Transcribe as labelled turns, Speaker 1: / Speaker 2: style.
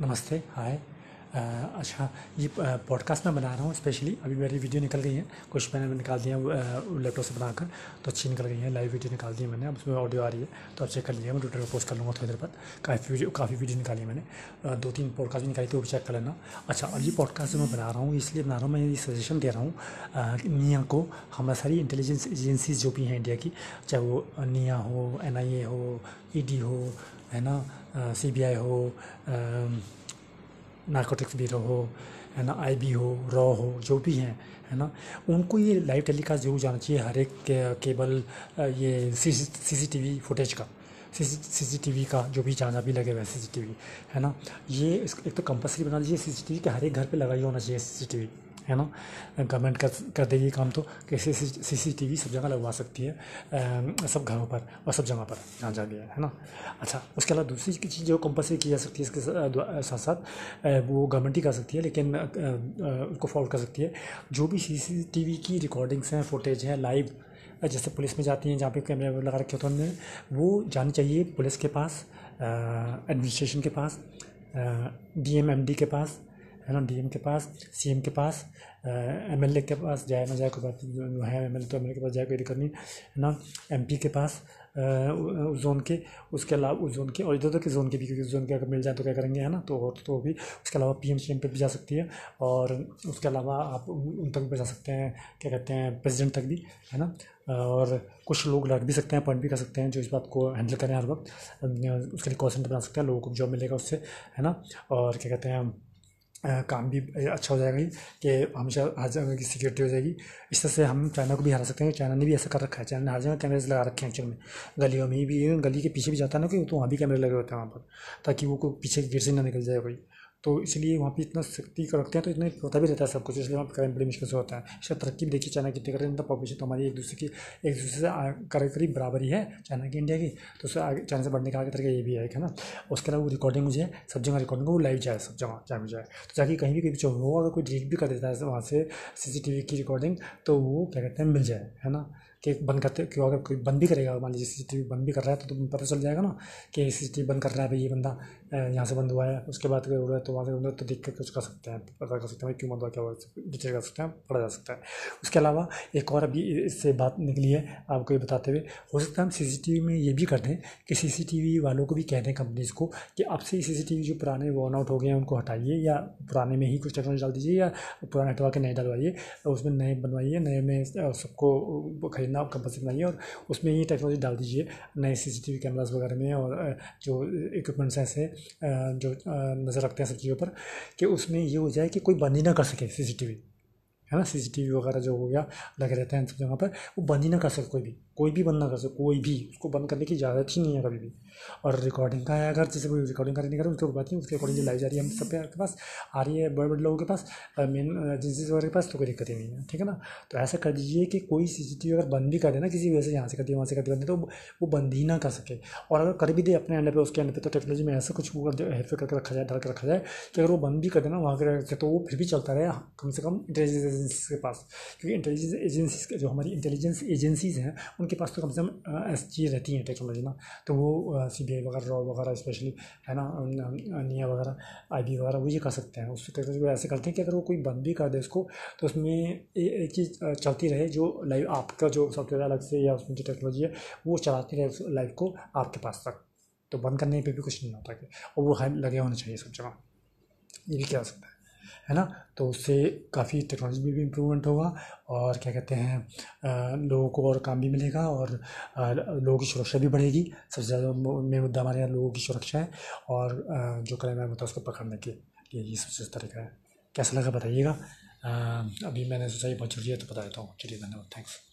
Speaker 1: नमस्ते हाय अच्छा ये पॉडकास्ट मैं बना रहा हूँ स्पेशली अभी मेरी वीडियो निकल गई है। कुछ मैंने निकाल दिया लैपटॉप से बनाकर तो अच्छी निकल गई है। लाइव वीडियो निकाल दी है मैंने, अब उसमें ऑडियो आ रही है तो आप चेक कर लीजिए मैं ट्विटर पर पोस्ट कर लूँगा थोड़ी देर बाद। काफ़ी वीडियो काफ़ी वीडियो निकाली मैंने। दो तीन पॉडकास्ट भी निकाली थी, वो भी चेक कर लेना। अच्छा अब ये पॉडकास्ट मैं बना रहा हूँ, इसलिए बना रहा हूँ, मैं ये सजेशन दे रहा हूँ निया को। हमारा सारी इंटेलिजेंस एजेंसीज जो भी हैं इंडिया की, चाहे वो निया हो एनआईए हो ईडी हो है ना? सी बी आई हो नारकोटिक्स ब्यूरो हो है ना? आई बी हो रॉ हो जो भी हैं है ना? उनको ये लाइव टेलीकास्ट ज़रूर जाना चाहिए हर एक के, केबल ये C C T V footage का। सी सी टी वी का जो भी जहाँ भी लगे हुए हैं सी सी टी वी है ना? ये एक तो कंपलसरी बना दीजिए सी सी टी वी के हर एक घर पे लगा ही होना चाहिए सी सी टी वी है ना? गवर्नमेंट कर कर देगी काम तो कि सी सी टी वी सब जगह लगवा सकती है अ, सब घरों पर और सब जगह पर जहाँ जहाँ भी है ना? अच्छा उसके अलावा दूसरी चीज़ जो कंपलसरी की जा सकती है इसके साथ साथ वो गवर्नमेंट ही कर सकती है लेकिन उसको फॉलो कर सकती है। जो भी सी सी टी वी की रिकॉर्डिंग्स हैं फुटेज हैं लाइव जैसे पुलिस में जाती हैं जहाँ पे कैमरे लगा रखे होते हैं वो जानी चाहिए पुलिस के पास एडमिनिस्ट्रेशन के पास डी एम एम डी के पास है ना डीएम के पास सीएम के पास एमएलए के पास, जाए ना जाए, कोई बात जो है एमएलए तो एमएलए के पास जाए, कोई दिक्कत नहीं, है ना एमपी के पास उस जोन के, उसके अलावा उस जोन के, और इधर उधर के जोन के भी, क्योंकि जोन के अगर मिल जाए तो क्या करेंगे, है ना तो और तो भी, उसके अलावा पीएम सीएम पे भी जा सकती है, और उसके अलावा आप उन तक भी जा सकते हैं, क्या कहते हैं प्रेसिडेंट तक भी, है ना, और कुछ लोग लड़ भी सकते हैं पॉइंट भी कर सकते हैं, जो इस बात को हैंडल करें हर वक्त उसके लिए कॉल सेंटर बना सकते हैं, लोगों को जॉब मिलेगा उससे, है ना, और क्या कहते हैं काम भी अच्छा हो जाएगा कि हमेशा हर जगह की सिक्योरिटी हो जाएगी। इस तरह से हम चाइना को भी हरा सकते हैं। चाइना ने भी ऐसा कर रखा है। चाइना ने हर जगह कैमरेज लगा रखे हैं एक्चुअल में। गलियों में भी, गली के पीछे भी जाता है ना कि तो वहाँ भी कैमरे लगे होते हैं वहाँ पर, ताकि वो कोई पीछे गिर से ना निकल जाए कोई। तो इसलिए वहाँ पे इतना सख्ती का रखते हैं तो इतना पता भी रहता है सब कुछ, इसलिए वहाँ पर क्राइम बड़ी मुश्किल से होता है। इसका तरक्की भी देखिए, चाइना कितनी कर रही पॉपुलेशन तो हमारी एक दूसरे की, एक दूसरे से करीब करीब बराबरी है, चाइना की, इंडिया की। तो उससे आगे, चाइना से बढ़ने का आगे तरीका ये भी है ना? उसके अलावा वो रिकॉर्डिंग मुझे, सब जगह रिकॉर्डिंग वो लाइव जाए, सब जगह भी जाए तो जाके कहीं भी कोई भी हो, अगर कोई डिलीट भी कर देता है, वहाँ से सीसीटीवी की रिकॉर्डिंग तो वो क्या कहते हैं, मिल जाए, है ना? कि बंद करते क्यों? अगर कोई बंद भी करेगा मान लीजिए सीसीटीवी बंद भी कर रहा है तो तुम्हें पता चल जाएगा ना कि सीसीटीवी बंद कर रहा है भाई ये बंदा यहाँ से बंद हुआ है उसके बाद हो रहा है तो वहाँ से है, तो देख कर कुछ कर सकते हैं पता कर सकते हैं क्यों बंद हुआ क्या हुआ डिटेल कर सकते हैं पढ़ा जा सकता है। उसके अलावा एक और अभी इससे बात निकली है आपको ये बताते हुए हो सकता है हम सी में ये भी कर दें कि सीसीटीवी वालों को भी कह दें कंपनीज़ को कि अब से सी जो पुराने वर्न आउट हो गए हैं उनको हटाइए या पुराने में ही कुछ टेक्नोलॉजी डाल दीजिए या पुराने हटवा के नए डलवाइए उसमें नए बनवाइए नए में सबको खरीदना कंपल्सरी बनाइए और उसमें ये टेक्नोलॉजी डाल दीजिए, नए सी सी कैमरास वगैरह में और जो इक्विपमेंट्स ऐसे जो नज़र रखते हैं सब चीज़ों पर, कि उसमें ये हो जाए कि कोई बंद ही ना कर सके सीसीटीवी, है ना? सीसीटीवी वगैरह जो हो गया, लगे रहते हैं सब जगह पर, वो बंद ही ना कर सके कोई भी। कोई भी बंद ना कर सके, कोई भी, उसको बंद करने की इजाज़त ही नहीं है कभी भी। और रिकॉर्डिंग का है, अगर जैसे कोई रिकॉर्डिंग करने कर, उसकी बात नहीं, उसकी रिकॉर्डिंग जो जा रही है, हम सब के पास आ रही है बड़े बड़े लोगों के पास मेन एजेंसीज वगैरह के पास तो कोई दिक्कत ही नहीं है, ठीक है ना? तो ऐसा कर दीजिए कि कोई सी सी टी वी अगर बंद भी कर देना किसी वजह से यहाँ से कर दिया, वहाँ से कर दिया तो वो बंद ही ना कर सके। और अगर कर भी दे अपने एंड पे, उसके एंड पे तो टेक्नोलॉजी में ऐसा कुछ वो दे करके रखा जाए डाल के रखा जाए कि अगर वो बंद भी कर देना वहाँ के तो वो फिर भी चलता रहे, कम से कम इंटेलिजेंस एजेंसी के पास। क्योंकि इंटेलिजेंस एजेंसीज जो हमारी इंटेलिजेंस एजेंसीज हैं उनके पास तो कम से कम ऐसी चीज़ रहती हैं टेक्नोलॉजी ना तो वो सी बी आई वगैरह रॉ वगैरह स्पेशली है ना निया वगैरह आई बी वगैरह, वो ये कर सकते हैं उस टेक्नोलॉजी को ऐसे करते हैं कि अगर वो कोई बंद भी कर दे उसको तो उसमें एक चीज़ चलती रहे जो लाइव, आपका जो सॉफ्टवेयर अलग से या उसमें जो टेक्नोलॉजी है, वो चलाती रहे उस लाइव को आपके पास तक तो बंद करने पर भी कुछ नहीं होता कि, और वो लगे होने चाहिए सब जगह, ये भी क्या सकता है। है ना? तो उससे काफ़ी टेक्नोलॉजी में भी इम्प्रूवमेंट होगा और क्या कहते हैं लोगों को और काम भी मिलेगा और लोगों की सुरक्षा भी बढ़ेगी। सबसे ज़्यादा मेन मुद्दा हमारे यहाँ लोगों की सुरक्षा है और जो क्राइम है होता है उसको पकड़ने के लिए ये सबसे तरीका है। कैसा लगा बताइएगा? अभी मैंने सोचा ये बहुत ज़रूरी है तो बता देता हूँ। चलिए धन्यवाद। थैंक्स